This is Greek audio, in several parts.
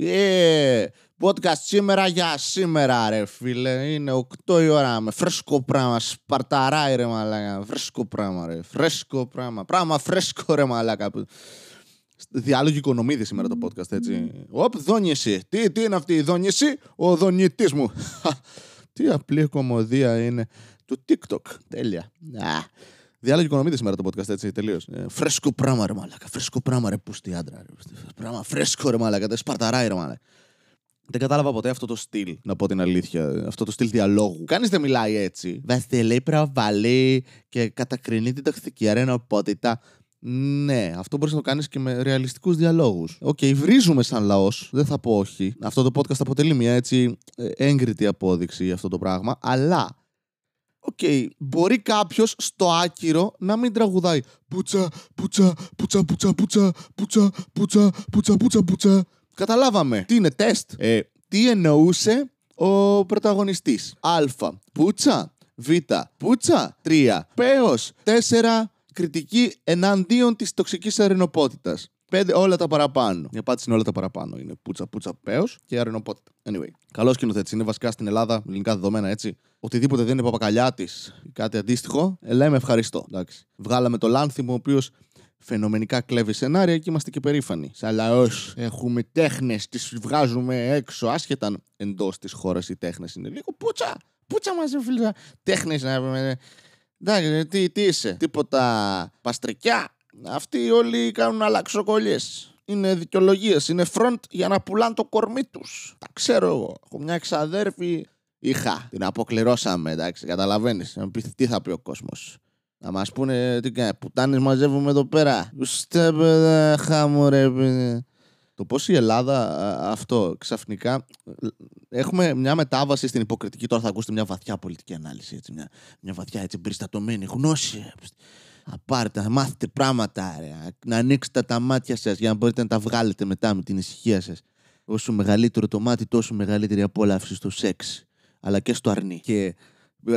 Ε, podcast σήμερα για σήμερα, ρε φίλε. Είναι 8 η ώρα με φρέσκο πράγμα. Σπαρταράει, ρε μαλάκα. Φρέσκο πράγμα, ρε. Φρέσκο πράγμα. Πράγμα φρέσκο, ρε μαλάκα. Διάλογοι οικονομίδη σήμερα το podcast, έτσι. Οπ, δόνιεση. Τι, τι είναι αυτή η δόνιεση, ο δονητής μου. τι απλή κομμωδία είναι του TikTok. Τέλεια. Διάλογοι οικονομίδη σήμερα το podcast, έτσι, τελείως. Ε, φρέσκο πράγμα, ρε μαλάκα. Φρέσκο πράγμα, ρε πούστη άντρα. Ρε. Πράγμα φρέσκο, ρε μαλάκα. Σπαρταράει, ρε μαλάκα. Δεν κατάλαβα ποτέ αυτό το στυλ, να πω την αλήθεια. Αυτό το στυλ διαλόγου. Κανείς δεν μιλάει έτσι. Βασικά προβάλλει και κατακρινεί την τοξική αρρενωπότητα. Ναι, αυτό μπορείς να το κάνεις και με ρεαλιστικούς διαλόγους. OK, okay, βρίζουμε σαν λαός, δεν θα πω όχι. Αυτό το podcast αποτελεί μια έτσι ε, έγκριτη απόδειξη για αυτό το πράγμα. Αλλά, OK, okay, μπορεί κάποιος στο άκυρο να μην τραγουδάει Πούτσα, πούτσα, πούτσα, πούτσα, πούτσα, πούτσα, πούτσα, πούτσα, πούτσα, πούτσα. Καταλάβαμε. Τι είναι τεστ; Ε, τι εννοούσε ο πρωταγωνιστής; Α. Πούτσα. Β. Πούτσα. 3. Πέος. 4 κριτική εναντίον της τοξικής αρενοπότητας. Πέντε όλα τα παραπάνω. Η απάντηση είναι όλα τα παραπάνω. Είναι πούτσα, πούτσα, πέος και αρενοπότητα. Anyway. Καλός σκηνοθέτης. Είναι βασικά στην Ελλάδα, ελληνικά δεδομένα έτσι. Οτιδήποτε δεν είναι παπακαλιάτη ή κάτι αντίστοιχο, ε, λέμε ευχαριστώ. Εντάξει. Βγάλαμε το Λάνθιμο, ο οποίος φαινομενικά κλέβει σενάρια και είμαστε και περήφανοι. Σαν λαός έχουμε τέχνες, τις βγάζουμε έξω, άσχετα αν εντός της χώρας οι τέχνες είναι λίγο πούτσα. Πούτσα μαζί, φίλε. Τέχνες να Εντάξει, τι, τι είσαι, τίποτα παστρικιά. Αυτοί όλοι κάνουν αλλαξοκολλιές. Είναι δικαιολογίες, είναι front για να πουλάνε το κορμί τους. Τα ξέρω εγώ. Έχω μια εξαδέρφη. Είχα. Την αποκληρώσαμε, εντάξει, καταλαβαίνεις. Να πει τι θα πει ο κόσμος. Να μας πούνε τι κάνει. Πουτάνες μαζεύουμε εδώ πέρα. Ουστε χάμω ρε το πώς η Ελλάδα αυτό ξαφνικά έχουμε μια μετάβαση στην υποκριτική τώρα θα ακούσετε μια βαθιά πολιτική ανάλυση έτσι, μια, μια βαθιά έτσι εμπεριστατωμένη γνώση να πάρετε, να μάθετε πράγματα ρε, να ανοίξετε τα μάτια σας για να μπορείτε να τα βγάλετε μετά με την ησυχία σας. Όσο μεγαλύτερο το μάτι τόσο μεγαλύτερη απόλαυση στο σεξ αλλά και στο αρνί. Και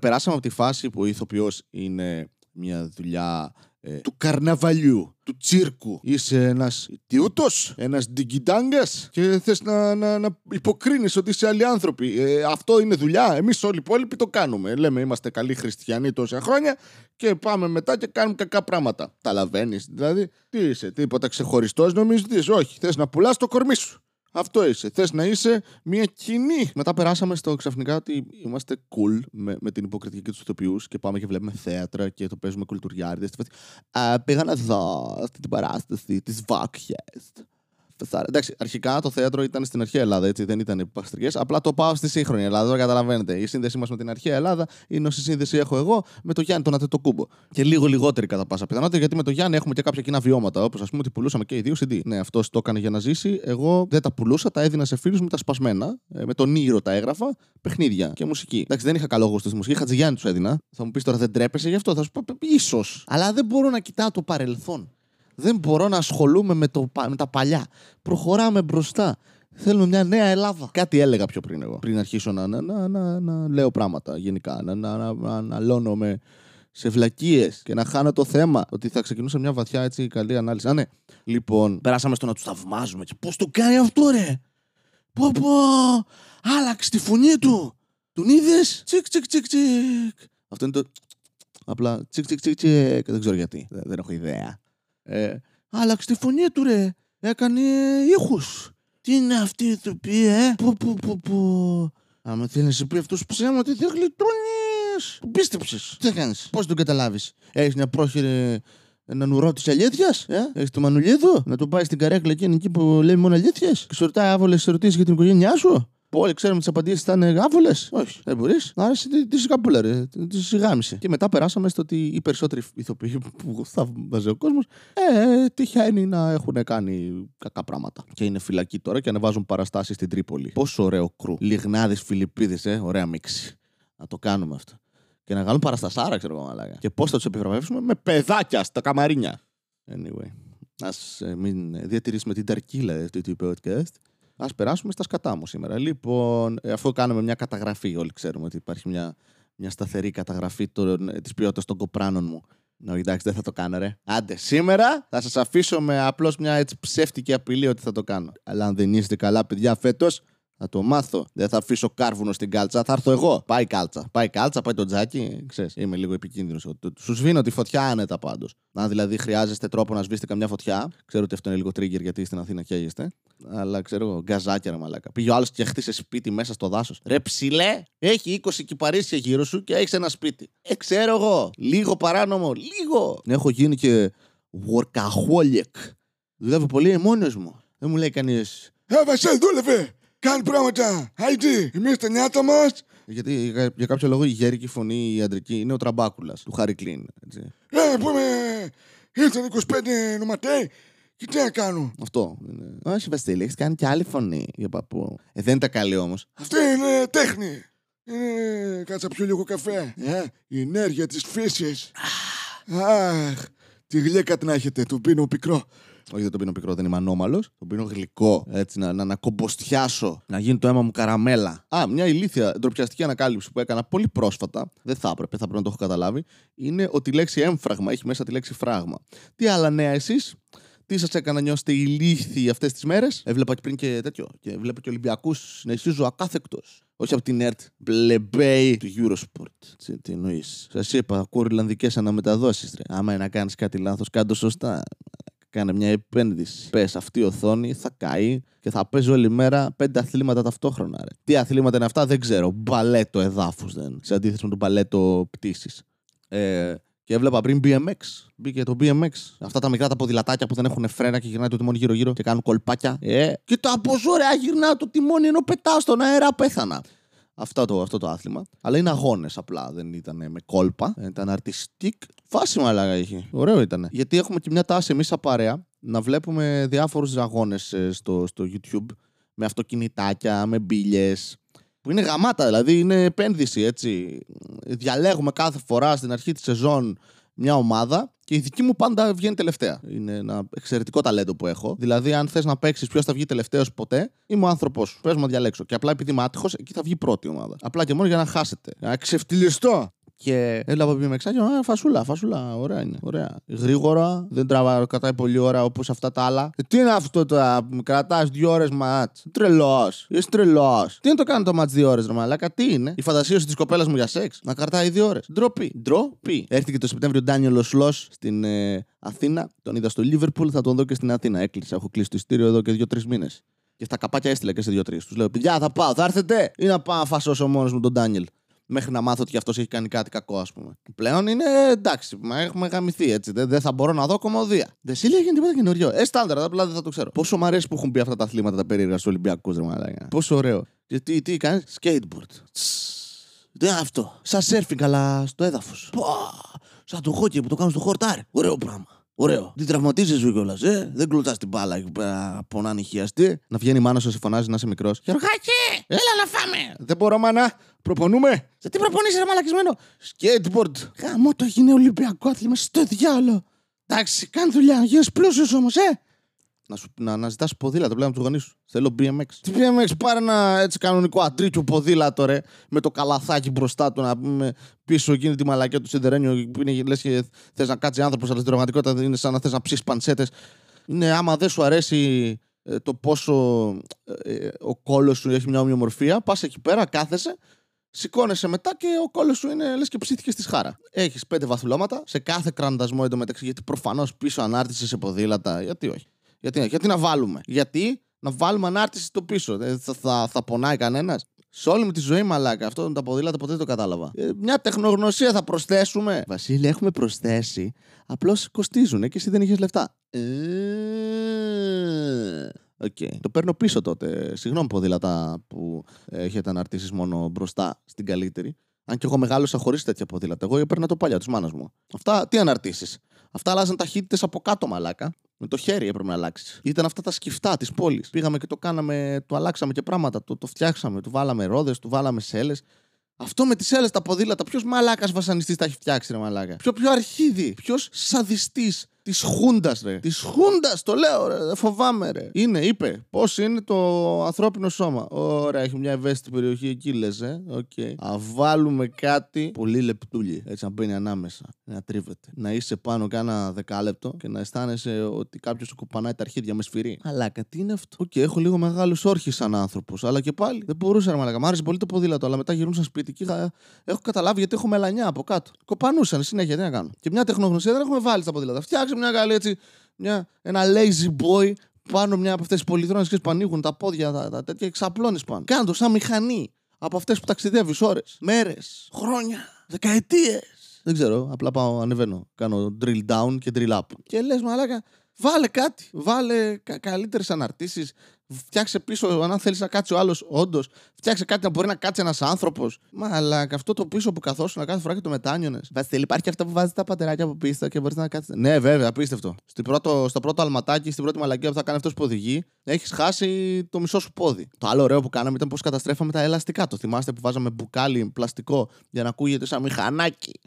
περάσαμε από τη φάση που ο ηθοποιός είναι μια δουλειά ε, του καρναβαλιού, του τσίρκου. Είσαι ένας τιούτο, ένας ντιγκιντάγκα και θες να, να, να υποκρίνεις ότι είσαι άλλοι άνθρωποι. Ε, αυτό είναι δουλειά. Εμείς όλοι οι υπόλοιποι το κάνουμε. Λέμε είμαστε καλοί χριστιανοί τόσα χρόνια και πάμε μετά και κάνουμε κακά πράγματα. Τα Δηλαδή, τι είσαι, τίποτα ξεχωριστός νομίζεις, όχι. Θες να πουλάς το κορμί σου. Αυτό είσαι. Θες να είσαι μια κοινή. Μετά περάσαμε στο ξαφνικά ότι είμαστε cool με, με την υποκριτική τους ηθοποιούς και πάμε και βλέπουμε θέατρα και το παίζουμε κουλτουριάριδες. Πήγα να δω αυτή την παράσταση της Βάκχε. Εντάξει, αρχικά το θέατρο ήταν στην αρχαία Ελλάδα, έτσι δεν ήταν παστρικέ. Απλά το πάω στη σύγχρονη Ελλάδα, τώρα καταλαβαίνετε. Η σύνδεσή μας με την αρχαία Ελλάδα είναι όση σύνδεση έχω εγώ με το Γιάννη τον Ατετοκούμπο. Και λίγο λιγότερη κατά πάσα πιθανότητα, γιατί με το Γιάννη έχουμε και κάποια κοινά βιώματα. Όπως ας πούμε ότι πουλούσαμε και οι δύο CD. Ναι, αυτός το έκανε για να ζήσει. Εγώ δεν τα πουλούσα, τα έδινα σε φίλους μου τα σπασμένα. Ε, με τον Ήρο τα έγραφα, παιχνίδια και μουσική. Εντάξει, δεν είχα καλό γούστο στη μουσική, Χατζηγιάννη τους έδινα. Θα μου πεις τώρα δεν τρέπεσαι γι' αυτό, θα σου πω ίσως. Αλλά δεν μπορώ να κοιτάω το παρελθόν. Δεν μπορώ να ασχολούμαι με, το, με τα παλιά. Προχωράμε μπροστά. Θέλω μια νέα Ελλάδα. Κάτι έλεγα πιο πριν εγώ. Πριν αρχίσω να, να, να, να, να λέω πράγματα γενικά. Να, να, να, να, να σε βλακίες και να χάνω το θέμα. Ότι θα ξεκινούσα μια βαθιά έτσι καλή ανάλυση. Α, ναι. Λοιπόν, περάσαμε στο να τους θαυμάζουμε. Πώς το κάνει αυτό, ρε! Πω πω! Άλλαξε τη φωνή του! Τον είδες! Τσικ, τσικ, τσικ, τσικ. Αυτό είναι το. Απλά τσικ, τσικ, τσικ, τσικ. Δεν ξέρω γιατί. Δεν έχω ιδέα. Ε, άλλαξε τη φωνή του ρε. Έκανε ήχους. Τι είναι αυτή η ηθοποιία, ε; Πω, πω, πω, πω. Άμα θέλει να σου πει αυτός ψέματα, δεν γλιτώνεις. Που πίστεψες. Τι κάνεις, πώς τον καταλάβεις; Έχεις μια πρόχειρη έναν ουρό της αλήθειας, ε; Έχεις το μανουλίδο, να του πάει στην καρέκλα εκείνη εκεί που λέει μόνο αλήθειες; Και σου ρωτάει άβολες ερωτήσεις για την οικογένειά σου; που όλοι ξέρουμε τις απαντήσεις θα είναι γάβολε. Όχι, δεν μπορείς. Άρα τη σιγαπούλα, ρε. Τη γάμισε. Και μετά περάσαμε στο ότι οι περισσότεροι ηθοποιοί που θα βάζει ο κόσμος, ε, τυχαίνει να έχουν κάνει κακά πράγματα. Και είναι φυλακοί τώρα και ανεβάζουν παραστάσεις στην Τρίπολη. Πόσο ωραίο κρού. Λιγνάδε Φιλιππίδε, ε, ωραία μίξη. Να το κάνουμε αυτό. Και να κάνουν παραστασάρα, ξέρω εγώ, μαλάκα. Και πώς θα τους επιβραβεύσουμε; Με παιδάκια στα καμαρίνια. Anyway. Α ε, μην διατηρήσουμε την ταρκύλα αυτού του podcast. Α περάσουμε στα σκατά μου σήμερα. Λοιπόν, ε, αφού κάνουμε μια καταγραφή, όλοι ξέρουμε ότι υπάρχει μια, μια σταθερή καταγραφή της ποιότητας των κοπράνων μου. No, εντάξει, δεν θα το κάνω, ρε. Άντε, σήμερα θα σας αφήσω με απλώς μια έτσι ψεύτικη απειλή ότι θα το κάνω. Αλλά αν δεν είστε καλά, παιδιά, φέτος θα το μάθω. Δεν θα αφήσω κάρβουνο στην κάλτσα, θα έρθω εγώ. Πάει κάλτσα. Πάει κάλτσα, πάει το τζάκι. Ξέρεις, είμαι λίγο επικίνδυνος. Σου σβήνω τη φωτιά άνετα πάντως. Αν δηλαδή χρειάζεστε τρόπο να σβήσετε καμιά φωτιά, ξέρω ότι αυτό είναι λίγο trigger γιατί στην Αθήνα καίγεστε. Αλλά ξέρω εγώ, γκαζάκια ρε μαλάκα. Πήγε ο άλλος και χτίσε σπίτι μέσα στο δάσος. Ρε ψηλέ, έχει 20 κυπαρίσια γύρω σου και έχεις ένα σπίτι. Ε, ξέρω εγώ, λίγο παράνομο, λίγο. Έχω γίνει και workaholic. Δουλεύω πολύ εμόνιο μου. Δεν μου λέει κανείς. Ε, Βασίλ, δούλευε! Κάνει πράγματα! Άιτι, εμείς τα νιάτα μας! Γιατί για, για κάποιο λόγο η γέρικη φωνή, η αντρική, είναι ο τραμπάκουλας του Χάρη Κλίν. Έτσι. Ε, πούμε, ήρθαν 25 νοματέοι και τι να κάνω. Αυτό. Είναι. Όχι, Βασίλη, έχεις κάνει και άλλη φωνή για παππού. Ε, δεν είναι τα καλή όμως. Αυτή είναι τέχνη. Είναι... Κάτσα πιο λίγο καφέ. Ε, η ενέργεια της φύσης. Αχ, τη γλύκα την έχετε, του πίνω πικρό. Όχι, δεν τον πίνω πικρό, δεν είμαι ανώμαλος. Τον πίνω γλυκό. Έτσι, να, να, να κομποστιάσω, να γίνει το αίμα μου καραμέλα. Α, μια ηλίθια ντροπιαστική ανακάλυψη που έκανα πολύ πρόσφατα. Δεν θα έπρεπε, θα πρέπει να το έχω καταλάβει. Είναι ότι η λέξη έμφραγμα έχει μέσα τη λέξη φράγμα. Τι άλλα νέα εσείς, τι σας έκανα νιώσετε ηλίθιοι αυτές τις μέρες; Έβλεπα και πριν και τέτοιο. Και βλέπω και Ολυμπιακούς να ισχύζω ακάθεκτος. Όχι από την ΕΡΤ. Μπλεμπέι του Eurosport. Τι, τι εννοείς; Σας είπα, ακούω Ιρλανδικέ αναμεταδόσει. Άμα είναι να κάνεις κάτι λάθος, κάτω σωστά. Κάνε μια επένδυση. Πες αυτή η οθόνη θα καεί και θα παίζει όλη μέρα πέντε αθλήματα ταυτόχρονα. Ρε. Τι αθλήματα είναι αυτά δεν ξέρω. Μπαλέτο εδάφους δεν. Σε αντίθεση με το μπαλέτο πτήσης. Ε, και έβλεπα πριν BMX. Μπήκε το BMX. Αυτά τα μικρά τα ποδηλατάκια που δεν έχουν φρένα και γυρνάει το τιμόνι γύρω-γύρω και κάνουν κολπάκια. Ε, και το από ωραία γυρνάω το τιμόνι ενώ πετάω στον αέρα, πέθανα. Αυτό το, αυτό το άθλημα. Αλλά είναι αγώνες απλά. Δεν ήταν με κόλπα. Ήταν αρτιστικ. Φάση μαλάκα είχε. Ωραίο ήταν. Γιατί έχουμε και μια τάση εμείς σαν παρέα να βλέπουμε διάφορους αγώνε στο, στο YouTube με αυτοκινητάκια, με μπύλε. Που είναι γαμάτα, δηλαδή είναι επένδυση έτσι. Διαλέγουμε κάθε φορά στην αρχή της σεζόν μια ομάδα και η δική μου πάντα βγαίνει τελευταία. Είναι ένα εξαιρετικό ταλέντο που έχω. Δηλαδή, αν θες να παίξεις ποιος θα βγει τελευταίος ποτέ, είμαι ο άνθρωπό σου. Πες μου να διαλέξω. Και απλά επειδή είμαι άτυχος, εκεί θα βγει πρώτη ομάδα. Απλά και μόνο για να χάσετε. Να ξεφτυλιστώ. Και έλαβα από μεξάκι, α, φασούλα, φασούλα, ωραία είναι. Ωραία. Γρήγορα, δεν τραβά, κρατάει πολύ ώρα όπως αυτά τα άλλα. Ε, τι είναι αυτό τώρα, κρατάς δύο ώρες ματς. Τρελός, είσαι τρελός. Τι είναι το κάνει το ματς δύο ώρες, ρε Μαλάκα, τι είναι; Η φαντασίωση της κοπέλας μου για σεξ, να κρατάει δύο ώρες. Ντροπή. Ντροπή. Έρχεται και το Σεπτέμβριο ο Ντάνιελ Σλό στην ε, Αθήνα. Τον είδα στο Λίβερπουλ, θα τον δω και στην Αθήνα. Έκλεισα, έχω κλείσει το ειστήριο εδώ και δύο-τρεις μήνες. Και στα καπάκια έστειλα και σε δύο-τρεις. Τους λέω: Παιδιά, θα πάω, θα έρθετε ή να πάω να φασώσω μόνος μου τον Ντάνιελ μέχρι να μάθω ότι αυτός έχει κάνει κάτι κακό, ας πούμε. Πλέον είναι εντάξει, μα έχουμε γαμηθεί έτσι. Δεν, δεν θα μπορώ να δω κομμωδία. Δεν σύλλογα γίνει τίποτα καινούριο. Ε, στάνταρ, απλά δεν θα το ξέρω. Πόσο μου αρέσει που έχουν πει αυτά τα αθλήματα τα περίεργα στους Ολυμπιακούς, ρε μαλάκα. Πόσο ωραίο. Και τι, τι κάνεις, skateboard. Δεν είναι αυτό. Σαν σερφινγκ, αλλά στο έδαφο. Σαν το χόκι που το κάνω στο χορτάρι. Ωραίο πράγμα. Ωραίο. Τι τραυματίζεσαι κιόλα, ε. Δεν κλωτά την μπάλα εκεί πέρα από να ανοιχιαστεί. Να βγαίνει η μάνα σου, σε φωνάζει να είσαι μικρό. Γεωργάκι! Έλα να φάμε! Δεν μπορώ, μάνα. Προπονούμε; Σε τι προπονείς, ρε μαλακισμένο; Skateboard. Γαμώ το γίνει Ολυμπιακό άθλημα στο διάλογο. Εντάξει, κάνει δουλειά. Γίνει πλούσιος όμως, ε. Να, σου, να, να ζητάς ποδήλατο πλέον από τους γονείς σου. Θέλω BMX. Τι BMX, πάρε ένα έτσι κανονικό αντρίκιο ποδήλατο, ρε. Με το καλαθάκι μπροστά του να πούμε πίσω εκείνη τη μαλακιά του σιδερένιο που είναι λες και θες να κάτσει άνθρωπος, αλλά στην πραγματικότητα είναι σαν να θες να ψήσεις παντσέτε. Είναι άμα δεν σου αρέσει ε, το πόσο ε, ο κόλο σου έχει μια ομοιομορφία, πας εκεί πέρα, κάθεσαι, Σηκώνεσαι μετά και ο κόλλο σου είναι λες και ψήθηκε στη σχάρα. Έχεις πέντε βαθουλώματα σε κάθε κραντασμό εντωμεταξύ, γιατί προφανώς πίσω ανάρτηση σε ποδήλατα. Γιατί όχι; Γιατί, γιατί να βάλουμε; Γιατί να βάλουμε ανάρτηση στο πίσω; Ε, θα, θα, θα πονάει κανένας; Σε όλη μου τη ζωή, μαλάκα. Αυτό τα ποδήλατα ποτέ δεν το κατάλαβα. Ε, μια τεχνογνωσία θα προσθέσουμε. Βασίλη, έχουμε προσθέσει. Απλώς κοστίζουν και εσύ δεν είχες λεφτά. Ε, Okay. Το παίρνω πίσω τότε. Συγγνώμη, ποδήλατα που έχετε αναρτήσεις μόνο μπροστά στην καλύτερη. Αν και εγώ μεγάλωσα χωρίς τέτοια ποδήλατα. Εγώ έπαιρνα το παλιά της μάνας μου. Αυτά τι αναρτήσεις. Αυτά αλλάζαν ταχύτητες από κάτω, μαλάκα. Με το χέρι έπρεπε να αλλάξεις. Ήταν αυτά τα σκυφτά της πόλης. Πήγαμε και το κάναμε, το αλλάξαμε και πράγματα. Το, το φτιάξαμε, του βάλαμε ρόδες, του βάλαμε σέλες. Αυτό με τις σέλες στα ποδήλατα, ποιος μαλάκας βασανιστής τα έχει φτιάξει, ρε μαλάκα. Ποιο πιο αρχίδι, ποιος σαδιστής Της Χούντας, ρε. Της Χούντας, το λέω, ρε. Δεν φοβάμαι, ρε. Είναι, είπε. Πώς είναι το ανθρώπινο σώμα. Ωραία, έχει μια ευαίσθητη περιοχή εκεί, λες, ε. Okay. Ας βάλουμε κάτι πολύ λεπτούλι. Έτσι να μπαίνει ανάμεσα. Να τρίβεται. Να είσαι πάνω κάνα δεκάλεπτο και να αισθάνεσαι ότι κάποιος σου κοπανάει τα αρχίδια με σφυρί. Αλλά τι είναι αυτό; OK, okay, έχω λίγο μεγάλους όρχεις σαν άνθρωπος. Αλλά και πάλι δεν μπορούσα να μαλάκα. Μ' άρεσε πολύ το ποδήλατο, αλλά μετά γυρνούσα σπίτι και είχα... έχω καταλάβει γιατί έχω μελανιά από κάτω. Κοπανούσαν συνέχεια, τι να κάνω. Και μια τεχνογνωσία δεν έχουμε βάλει στα ποδήλατα. Φτιάξε μια καλή έτσι. Μια, ένα lazy boy πάνω μια από αυτές τις πολυθρόνες που ανοίγουν τα πόδια, τα, τα τέτοια ξαπλώνει πάνω. Κάντο σαν μηχανή. Από αυτές που ταξιδεύεις ώρες, μέρες, χρόνια, δεκαετίες. Δεν ξέρω, απλά πάω, ανεβαίνω. Κάνω drill down και drill up. Και λες, μαλάκα, βάλε κάτι. Βάλε κα- καλύτερες αναρτήσεις. Φτιάξε πίσω, αν θέλεις να κάτσει ο άλλος, όντως. Φτιάξε κάτι να μπορεί να κάτσει ένας άνθρωπος. Μα αλλά και αυτό το πίσω που καθόσουν κάθε φορά και το μετάνιωνες. Βασίλη, υπάρχει και αυτό που βάζεις τα πατεράκια από πίσω και μπορείς να κάτσεις. Ναι, βέβαια, απίστευτο. Στη πρώτο, στο πρώτο αλματάκι, στην πρώτη μαλακία που θα κάνει αυτός που οδηγεί, έχεις χάσει το μισό σου πόδι. Το άλλο ωραίο που κάναμε ήταν πω καταστρέφαμε τα ελαστικά. Το θυμάστε που βάζαμε μπουκάλι πλαστικό για να ακούγεται σαν μηχανάκι.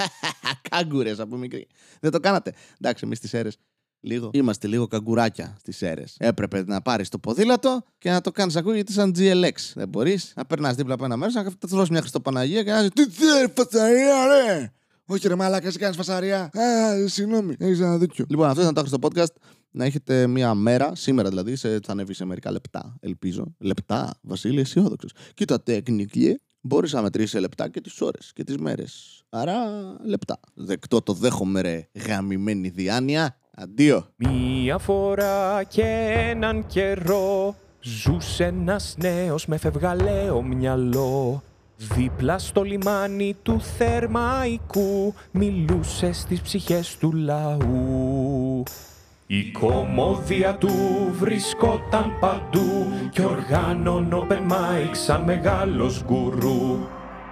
Κάγκουρες από μικρή. Δεν το κάνατε. Εντάξει, εμείς τις αίρες Λίγο. Είμαστε λίγο καγκουράκια στις αίρες. Έπρεπε να πάρεις το ποδήλατο και να το κάνεις ακούγεται σαν GLX. Δεν μπορείς να περνάς δίπλα από ένα μέρος, να το δώσει μια Χριστοπαναγία και να ζει. Τι θέλεις, φασαρία, ρε! Όχι, ρε Μαλάκα, εσύ κάνεις φασαρία. Α, συγγνώμη, έχεις ένα δίκιο. Λοιπόν, αυτό ήταν το στο podcast. Να έχετε μια μέρα, σήμερα δηλαδή, σε, θα ανέβει σε μερικά λεπτά, ελπίζω. Λεπτά, Βασίλη, αισιόδοξος. Κοίτα, τεχνική, μπορείς να μετρήσεις λεπτά και τις ώρες και τις μέρες. Άρα, λεπτά. Δεκτό το δέχομαι, ρε, γαμημένη διάνοια. Αντίο. Μία φορά και έναν καιρό Ζούσε ένας νέος με φευγαλαίο μυαλό. Δίπλα στο λιμάνι του Θερμαϊκού Μιλούσε στις ψυχές του λαού. Η κομμόδια του βρισκόταν παντού Κι οργάνων open mic σαν μεγάλος γκουρού